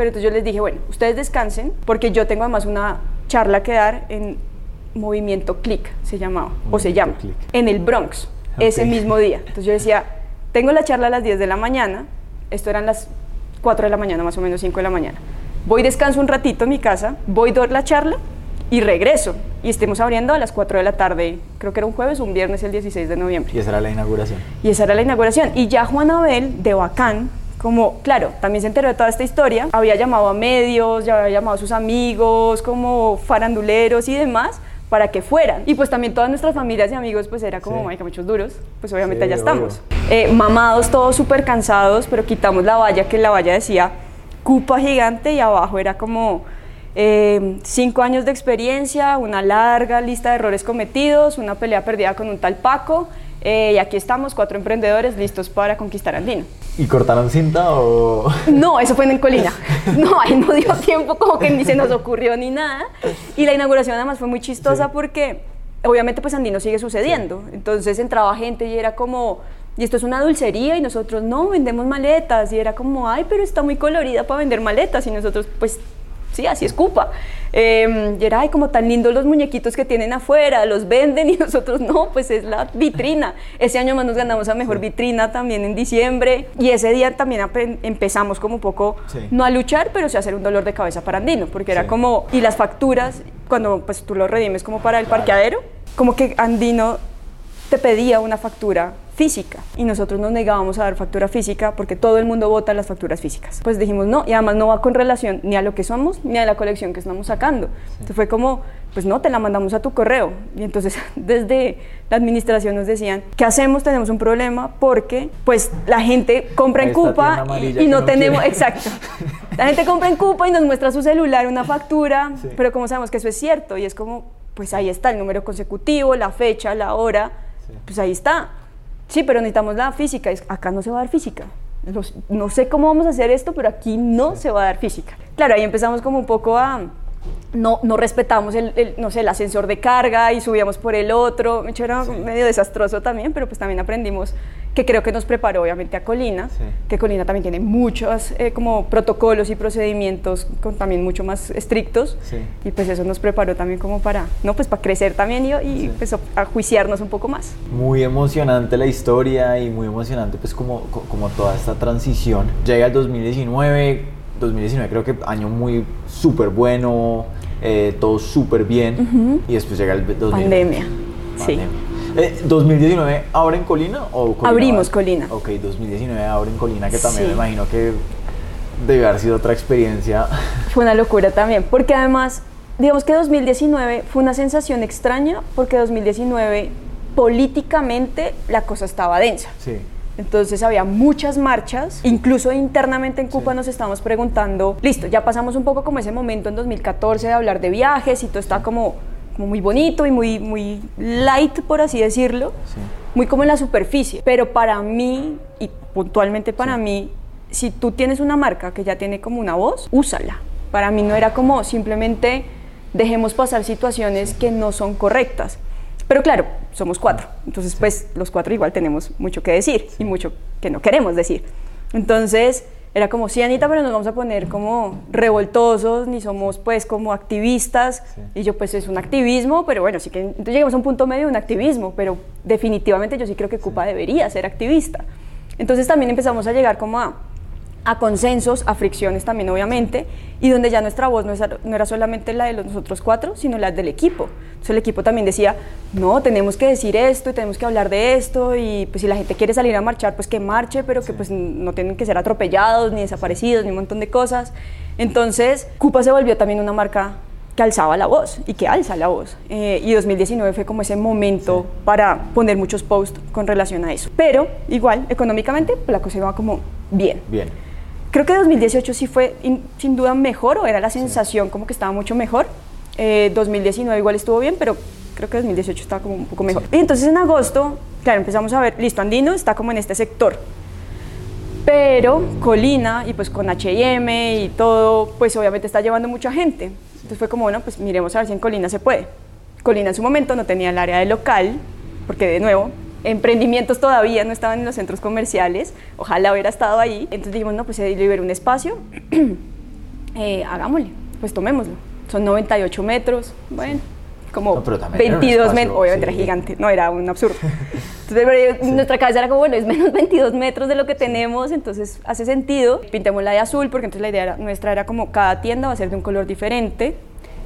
pero entonces yo les dije, bueno, ustedes descansen, porque yo tengo además una charla que dar en Movimiento Click, se llamaba, o se llama, Click. en el Bronx, ese Ok. mismo día. Entonces yo decía, tengo la charla a las 10 de la mañana, esto eran las 4 de la mañana, más o menos 5 de la mañana. Voy, descanso un ratito en mi casa, voy, doy la charla y regreso. Y estemos abriendo a las 4 de la tarde, creo que era un jueves o un viernes el 16 de noviembre. Y esa era la inauguración. Y esa era la inauguración. Y ya Juan Abel, de Bacán, como, claro, también se enteró de toda esta historia, había llamado a medios, ya había llamado a sus amigos, como faranduleros y demás, para que fueran. Y pues también todas nuestras familias y amigos, pues era como, Sí. marica, muchos duros, pues obviamente Sí, allá obvio. estamos. Eh, mamados, todos súper cansados, pero quitamos la valla, que la valla decía Cupa Gigante y abajo era como... eh, cinco años de experiencia, una larga lista de errores cometidos, una pelea perdida con un tal Paco, eh, y aquí estamos, cuatro emprendedores listos para conquistar Andino. ¿Y cortaron cinta o...? No, eso fue en Colina. <laughs> No, ahí no dio tiempo, como que ni se nos ocurrió ni nada. Y la inauguración además fue muy chistosa Sí. porque obviamente pues Andino sigue sucediendo. Entonces entraba gente y era como, y esto es una dulcería y nosotros no, vendemos maletas. Y era como, ay, pero está muy colorida para vender maletas. Y nosotros pues sí, así es Cupa. Eh, y era, ay, como tan lindos los muñequitos que tienen afuera, los venden y <laughs> nosotros no, pues es la vitrina. Ese año más nos ganamos a mejor vitrina también en diciembre y ese día también empezamos como un poco, Sí. no a luchar, pero sí a hacer un dolor de cabeza para Andino, porque era Sí. como, y las facturas, cuando pues tú lo redimes como para el Claro. parqueadero, como que Andino te pedía una factura física y nosotros nos negábamos a dar factura física porque todo el mundo vota las facturas físicas. Pues dijimos no y además no va con relación ni a lo que somos ni a la colección que estamos sacando. Entonces fue como, pues no, te la mandamos a tu correo. Y entonces <laughs> desde la administración nos decían, ¿qué hacemos? Tenemos un problema porque pues la gente compra en Cupa y, y no, no tenemos, quiere. <laughs> exacto. La gente compra en Cupa y nos muestra su celular una factura, Sí. pero como sabemos que eso es cierto y es como, pues ahí está el número consecutivo, la fecha, la hora, Sí. pues ahí está. Sí, pero necesitamos la física. Acá no se va a dar física. No sé cómo vamos a hacer esto, pero aquí no se va a dar física. Claro, ahí empezamos como un poco a... No, no respetamos el, el, no sé, el ascensor de carga y subíamos por el otro. Hecho, era Sí. medio desastroso también, pero pues también aprendimos que creo que nos preparó obviamente a Colina, Sí. que Colina también tiene muchos eh, como protocolos y procedimientos con, también mucho más estrictos Sí. y pues eso nos preparó también como para, no, pues para crecer también y, y, pues a, juiciarnos un poco más. Muy emocionante la historia y muy emocionante pues como, co- como toda esta transición. Llega el 2019, 2019 creo que año muy súper bueno, eh, todo súper bien y después llega el 2020. Pandemia, sí. Pandemia. Eh, ¿2019 ahora en Colina o Colina Abrimos va- Colina. Ok, 2019 ahora en Colina que también Sí. me imagino que debe haber sido otra experiencia. <laughs> Fue una locura también, porque además, digamos que 2019 fue una sensación extraña, porque 2019 políticamente la cosa estaba densa. Sí. Entonces había muchas marchas, incluso internamente en Cuba nos estábamos preguntando, listo, ya pasamos un poco como ese momento en 2014 de hablar de viajes y todo está como, como muy bonito y muy, muy light, por así decirlo, Sí. muy como en la superficie. Pero para mí, y puntualmente para mí, si tú tienes una marca que ya tiene como una voz, úsala. Para mí no era como simplemente dejemos pasar situaciones que no son correctas. Pero claro, somos cuatro, entonces pues los cuatro igual tenemos mucho que decir y mucho que no queremos decir. Entonces era como, sí, Anita, pero nos vamos a poner como revoltosos, ni somos pues como activistas. Sí. Y yo pues es un activismo, pero bueno, sí que entonces llegamos a un punto medio de un activismo, pero definitivamente yo sí creo que Cupa debería ser activista. Entonces también empezamos a llegar como a, a consensos, a fricciones también obviamente, y donde ya nuestra voz no, es- no era solamente la de los nosotros cuatro, sino la del equipo. Entonces el equipo también decía, no, tenemos que decir esto y tenemos que hablar de esto, y pues si la gente quiere salir a marchar, pues que marche, pero que pues no tienen que ser atropellados, ni desaparecidos, ni un montón de cosas. Entonces, Cupa se volvió también una marca que alzaba la voz y que alza la voz. Eh, y 2019 fue como ese momento para poner muchos posts con relación a eso. Pero igual, económicamente, pues, la cosa iba como bien. Bien. Creo que 2018 sí fue in- sin duda mejor, o era la sensación como que estaba mucho mejor. Eh, 2019 igual estuvo bien, pero creo que 2018 estaba como un poco mejor. Y entonces en agosto, claro, empezamos a ver, listo, Andino está como en este sector. Pero Colina y pues con H&M y todo, pues obviamente está llevando mucha gente. Entonces fue como, bueno, pues miremos a ver si en Colina se puede. Colina en su momento no tenía el área de local, porque de nuevo, emprendimientos todavía no estaban en los centros comerciales, ojalá hubiera estado ahí. Entonces dijimos, no, pues liberó un espacio, <clears throat> eh, hagámosle, pues tomémoslo. Son 98 metros, bueno, como No, pero también era un 22 espacio, metros, obviamente sí. era gigante, no era un absurdo. <laughs> Entonces, yo- nuestra cabeza era como, bueno, es menos <laughs> 22 metros de lo que tenemos, entonces hace sentido. Pintemos la de azul, porque entonces la idea era- nuestra era como cada tienda va a ser de un color diferente.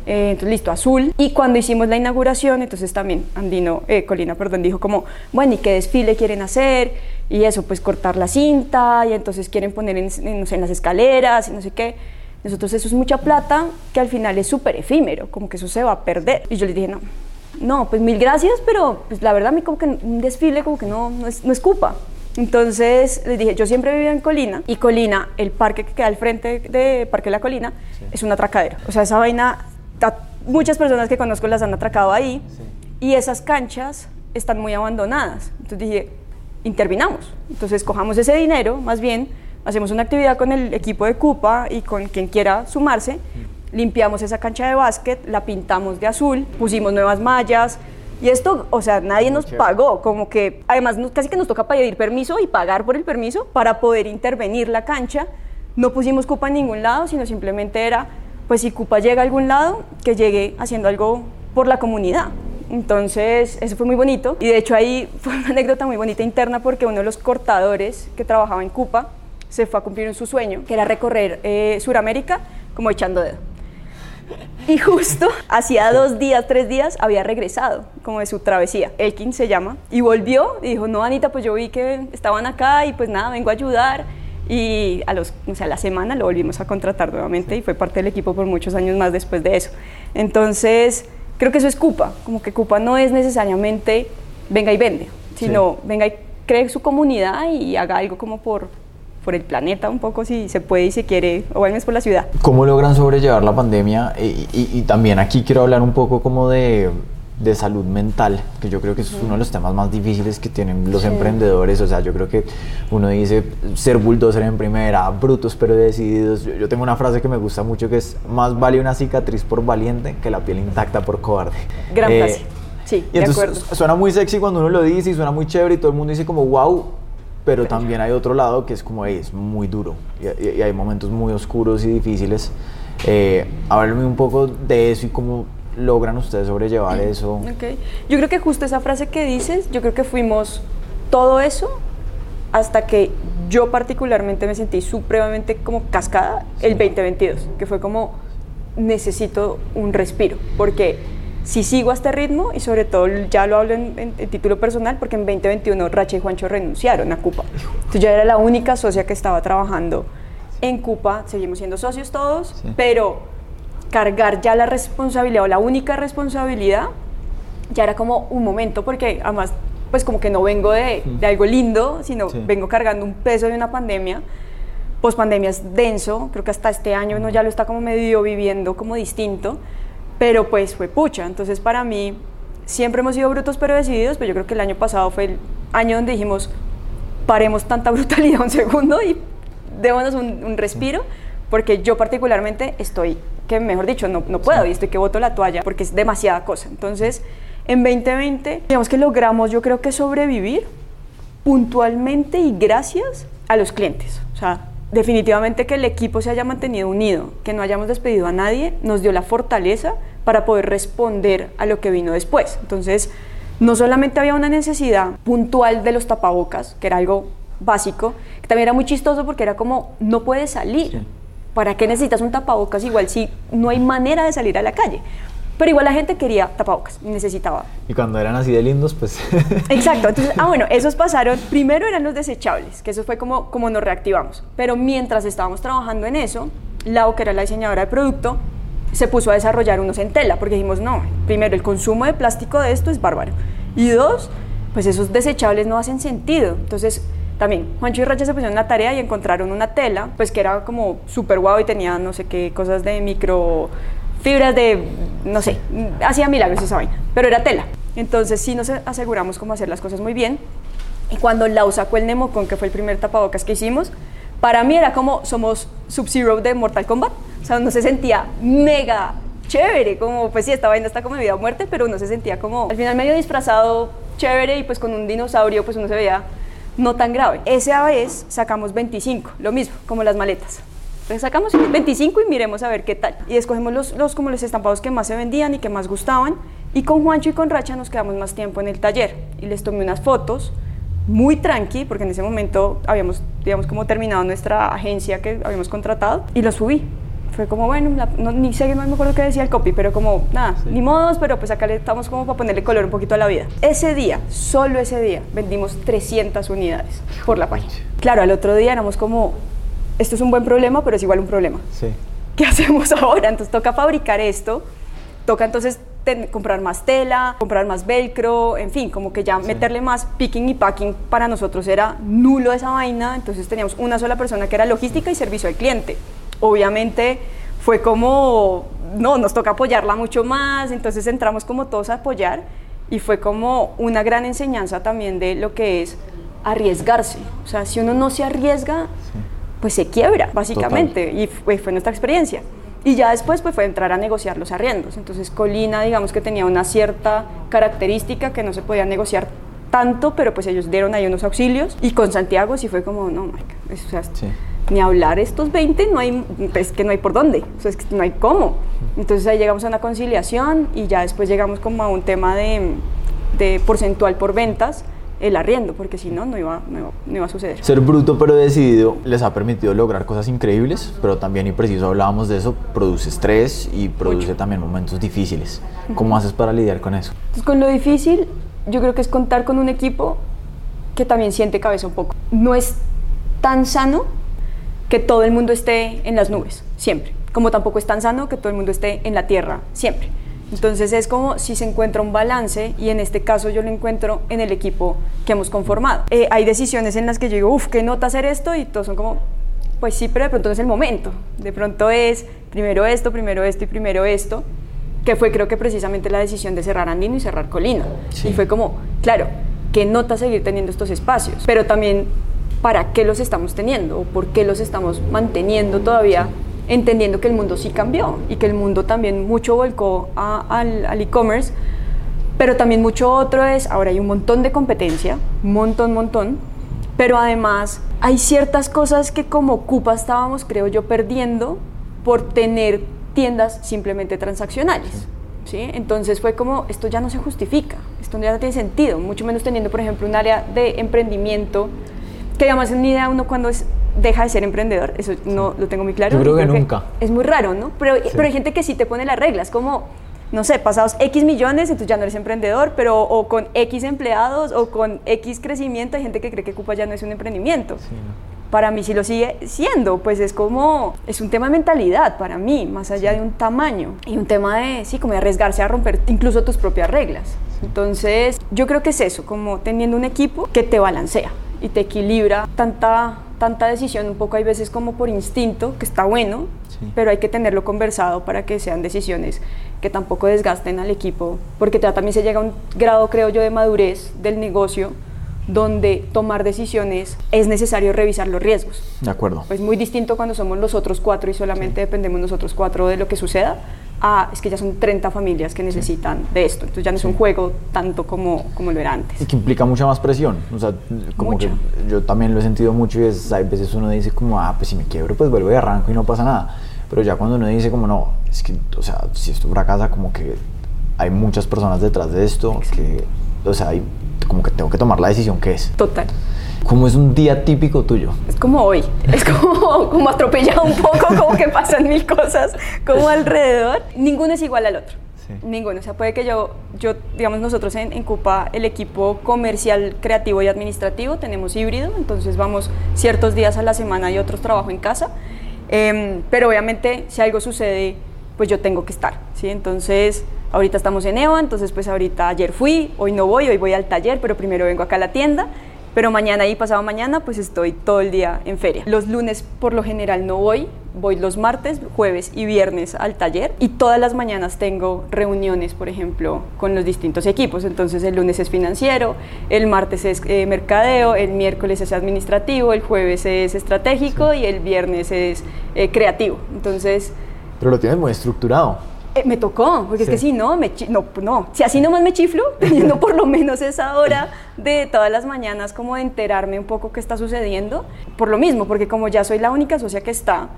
Eh, entonces, listo, azul. Y cuando hicimos la inauguración, entonces también Andino, eh, Colina, perdón, dijo como, bueno, ¿y qué desfile quieren hacer? Y eso, pues cortar la cinta, y entonces quieren poner en, en, no sé, en las escaleras, y no sé qué. Nosotros eso es mucha plata que al final es súper efímero, como que eso se va a perder. Y yo les dije, no, no, pues mil gracias, pero pues la verdad a mí como que un desfile como que no, no, es, no es Cupa. Entonces les dije, yo siempre vivía en Colina y Colina, el parque que queda al frente de Parque La Colina, es un atracadero. O sea, esa vaina, muchas personas que conozco las han atracado ahí y esas canchas están muy abandonadas. Entonces dije, intervinamos. Entonces cojamos ese dinero, más bien, hacemos una actividad con el equipo de Cupa y con quien quiera sumarse, limpiamos esa cancha de básquet, la pintamos de azul, pusimos nuevas mallas. Y esto, o sea, nadie nos pagó, como que además casi que nos toca pedir permiso y pagar por el permiso para poder intervenir la cancha. No pusimos Cupa en ningún lado, sino simplemente era, pues si Cupa llega a algún lado, que llegue haciendo algo por la comunidad. Entonces, eso fue muy bonito. Y de hecho ahí <laughs> fue una anécdota muy bonita interna porque uno de los cortadores que trabajaba en Cupa se fue a cumplir su sueño, que era recorrer eh, Suramérica como echando dedo. Y justo hacía dos días, tres días, había regresado como de su travesía. Elkin se llama. Y volvió y dijo, no, Anita, pues yo vi que estaban acá y pues nada, vengo a ayudar. Y a, los, o sea, a la semana lo volvimos a contratar nuevamente y fue parte del equipo por muchos años más después de eso. Entonces, creo que eso es Cupa. Como que Cupa no es necesariamente venga y vende, sino venga y cree su comunidad y haga algo como por, por el planeta un poco si se puede y se quiere, o al menos por la ciudad. ¿Cómo logran sobrellevar la pandemia? Y, y- y también aquí quiero hablar un poco como de, de salud mental, que yo creo que es uno de los temas más difíciles que tienen los Sí. emprendedores. O sea, yo creo que uno dice ser bulldozer en primera, brutos pero decididos. Yo, yo tengo una frase que me gusta mucho que es, más vale una cicatriz por valiente que la piel intacta por cobarde. Gran Eh, frase. Sí, y de entonces acuerdo. suena muy sexy cuando uno lo dice y suena muy chévere y todo el mundo dice como, wow, pero también hay otro lado que es como, "Ey, es muy duro y, y- y hay momentos muy oscuros y difíciles. Eh, háblame un poco de eso y cómo logran ustedes sobrellevar eso. Ok. Yo creo que justo esa frase que dices, yo creo que fuimos todo eso hasta que yo particularmente me sentí supremamente como cascada el 2022, que fue como necesito un respiro, porque si sigo a este ritmo, y sobre todo ya lo hablo en, en- en título personal, porque en 2021 Racha y Juancho renunciaron a Cupa. Entonces yo era la única socia que estaba trabajando en Cupa, seguimos siendo socios todos, Sí. pero cargar ya la responsabilidad o la única responsabilidad ya era como un momento porque además pues como que no vengo de, de algo lindo, sino Sí. vengo cargando un peso de una pandemia. Post pandemia es denso, creo que hasta este año uno ya lo está como medio viviendo como distinto, pero pues fue pucha. Entonces para mí siempre hemos sido brutos pero decididos, pero yo creo que el año pasado fue el año donde dijimos paremos tanta <laughs> brutalidad un segundo y démonos un, un respiro, porque yo particularmente estoy, que mejor dicho, no, no puedo y estoy que boto la toalla porque es demasiada cosa. Entonces, en 2020, digamos que logramos yo creo que sobrevivir puntualmente y gracias a los clientes. O sea, definitivamente que el equipo se haya mantenido unido, que no hayamos despedido a nadie, nos dio la fortaleza para poder responder a lo que vino después. Entonces, no solamente había una necesidad puntual de los tapabocas, que era algo básico, que también era muy chistoso porque era como, no puedes salir. Sí. ¿Para qué necesitas un tapabocas igual si no hay manera de salir a la calle? Pero igual la gente quería tapabocas, necesitaba. Y cuando eran así de lindos, pues... <laughs> Exacto, entonces, ah bueno, <laughs> esos pasaron, primero eran los desechables, que eso fue como, como nos reactivamos, pero mientras estábamos trabajando en eso, Lau, que era la diseñadora de producto, se puso a desarrollar unos en tela, porque dijimos, no, primero, el consumo de plástico de esto es bárbaro, y dos, pues esos desechables no hacen sentido, entonces también Juancho y Racha se pusieron una tarea y encontraron una tela, pues que era como súper guau y tenía no sé qué cosas de micro fibras de, no sé, hacía milagros esa vaina, pero era tela. Entonces sí nos aseguramos cómo hacer las cosas muy bien. Y cuando Lau sacó el Nemocon, que fue el primer tapabocas que hicimos, para mí era como somos Sub-Zero de Mortal Kombat. O sea, uno se sentía mega chévere, como pues sí, esta vaina está como de vida o muerte, pero uno se sentía como al final medio disfrazado chévere y pues con un dinosaurio pues uno se veía no tan grave. Esa vez sacamos 25, lo mismo, como las maletas. Entonces sacamos 25 y miremos a ver qué tal. Y escogemos los, los, como los estampados que más se vendían y que más gustaban. Y con Juancho y con Racha nos quedamos más tiempo en el taller. Y les tomé unas fotos muy tranqui, porque en ese momento habíamos, digamos, como terminado nuestra agencia que habíamos contratado. Y los subí. Fue como, bueno, la- no, ni sé, no me acuerdo qué decía el copy, pero como, nada, Sí. ni modos, pero pues acá le estamos como para ponerle color un poquito a la vida. Ese día, solo ese día, vendimos 300 unidades por la página. Claro, al otro día éramos como, esto es un buen problema, pero es igual un problema. Sí. <laughs> ¿Qué hacemos ahora? Entonces toca fabricar esto, toca entonces ten- comprar más tela, comprar más velcro, en fin, como que ya meterle más picking y packing para nosotros era nulo esa vaina, entonces teníamos una sola persona que era logística y servicio al cliente. Obviamente fue como, no, nos toca apoyarla mucho más, entonces entramos como todos a apoyar y fue como una gran enseñanza también de lo que es arriesgarse. O sea, si uno no se arriesga, pues se quiebra, básicamente. Y fue, fue nuestra experiencia. Y ya después pues, fue entrar a negociar los arriendos. Entonces Colina, digamos que tenía una cierta característica que no se podía negociar tanto, pero pues ellos dieron ahí unos auxilios. Y con Santiago sí fue como, no, Mike, o sea, Sí. Ni hablar estos 20, no hay, es que no hay por dónde, o sea, es que no hay cómo. Entonces ahí llegamos a una conciliación y ya después llegamos como a un tema de, de porcentual por ventas, el arriendo, porque si no, no iba, no iba, no iba a suceder. Ser bruto pero decidido les ha permitido lograr cosas increíbles, pero también, y preciso hablábamos de eso, produce estrés y produce Mucho. también momentos difíciles. ¿Cómo haces para lidiar con eso? Entonces, con lo difícil, yo creo que es contar con un equipo que también siente cabeza un poco. No es tan sano que todo el mundo esté en las nubes, siempre. Como tampoco es tan sano que todo el mundo esté en la tierra, siempre. Entonces es como si se encuentra un balance y en este caso yo lo encuentro en el equipo que hemos conformado. Eh, hay decisiones en las que yo digo, uff, qué nota hacer esto y todos son como, pues sí, pero de pronto no es el momento. De pronto es primero esto, primero esto y primero esto que fue creo que precisamente la decisión de cerrar Andino y cerrar Colina. Sí. Y fue como, claro, qué nota seguir teniendo estos espacios, pero también para qué los estamos teniendo o por qué los estamos manteniendo todavía, entendiendo que el mundo sí cambió y que el mundo también mucho volcó a- al al e-commerce, pero también mucho otro es, ahora hay un montón de competencia, montón, montón, pero además hay ciertas cosas que como Cupa estábamos, creo yo, perdiendo por tener tiendas simplemente transaccionales. ¿sí? Entonces fue como, esto ya no se justifica, esto ya no tiene sentido, mucho menos teniendo, por ejemplo, un área de emprendimiento, que además es una idea uno cuando es, deja de ser emprendedor, eso no lo tengo muy claro. Yo creo y que nunca. es muy raro, ¿no? Pero, pero hay gente que sí te pone las reglas, como no sé, pasados X millones, entonces ya no eres emprendedor, pero o con X empleados o con X crecimiento, hay gente que cree que Cupa ya no es un emprendimiento. Sí, ¿no? Para mí sí lo sigue siendo, pues es como, es un tema de mentalidad para mí, más allá de un tamaño y un tema de, sí, como de arriesgarse a romper incluso tus propias reglas. Entonces, yo creo que es eso, como teniendo un equipo que te balancea y te equilibra tanta, tanta decisión, un poco hay veces como por instinto, que está bueno, Sí. pero hay que tenerlo conversado para que sean decisiones que tampoco desgasten al equipo, porque ya también se llega a un grado, creo yo, de madurez del negocio donde tomar decisiones es necesario revisar los riesgos. De acuerdo. Es muy distinto cuando somos los otros cuatro y solamente dependemos nosotros cuatro de lo que suceda, a es que ya son 30 familias que necesitan de esto. Entonces ya no es un juego tanto como, como lo era antes. Y que implica mucha más presión. O sea, como Mucha. que yo también lo he sentido mucho y es, hay veces uno dice como, ah, pues si me quiebro, pues vuelvo y arranco y no pasa nada. Pero ya cuando uno dice como, no, es que, o sea, si esto fracasa, como que hay muchas personas detrás de esto, que, o sea, hay, como que tengo que tomar la decisión que es. Total. ¿Cómo es un día típico tuyo? Es como hoy, es como, <laughs> como atropellado un poco, como que pasan mil cosas como alrededor. Ninguno es igual al otro. Sí. Ninguno. O sea, puede que yo, yo digamos, nosotros en, en Cupa, el equipo comercial, creativo y administrativo, tenemos híbrido, entonces vamos ciertos días a la semana y otros trabajo en casa. Em, pero obviamente, si algo sucede, pues yo tengo que estar, ¿sí? Entonces, ahorita estamos en EVA, entonces pues ahorita ayer fui, hoy no voy, hoy voy al taller, pero primero vengo acá a la tienda. Pero mañana y pasado mañana, pues estoy todo el día en feria. Los lunes por lo general no voy, voy los martes, jueves y viernes al taller. Y todas las mañanas tengo reuniones, por ejemplo, con los distintos equipos. Entonces el lunes es financiero, el martes es eh, mercadeo, el miércoles es administrativo, el jueves es estratégico y el viernes es eh, creativo. Entonces Pero lo tienes muy estructurado. Eh, me tocó, porque es que si no, me no, no, si así nomás me chiflo, <laughs> teniendo por lo menos esa hora de todas las mañanas como de enterarme un poco qué está sucediendo, por lo mismo, porque como ya soy la única socia que está,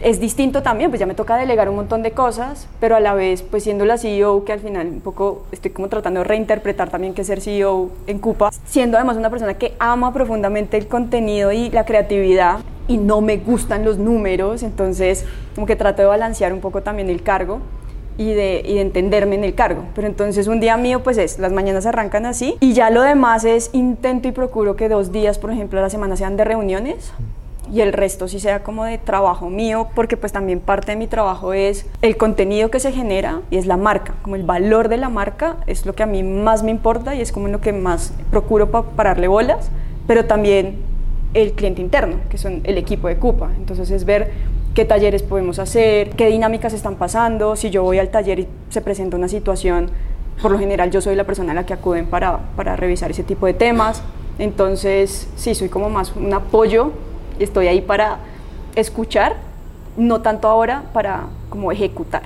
es distinto también, pues ya me toca delegar un montón de cosas, pero a la vez, pues siendo la CEO, que al final un poco estoy como tratando de reinterpretar también que ser CEO en Cupa, siendo además una persona que ama profundamente el contenido y la creatividad y no me gustan los números, entonces como que trato de balancear un poco también el cargo y de, y de entenderme en el cargo. Pero entonces un día mío pues es, las mañanas arrancan así y ya lo demás es intento y procuro que dos días, por ejemplo, a la semana sean de reuniones y el resto sí sea como de trabajo mío, porque pues también parte de mi trabajo es el contenido que se genera y es la marca, como el valor de la marca es lo que a mí más me importa y es como lo que más procuro para pararle bolas, pero también el cliente interno, que son el equipo de Cupa. Entonces es ver qué talleres podemos hacer, qué dinámicas están pasando, si yo voy al taller y se presenta una situación, por lo general yo soy la persona a la que acuden para, para revisar ese tipo de temas. Entonces, sí, soy como más un apoyo estoy ahí para escuchar, no tanto ahora para como ejecutar.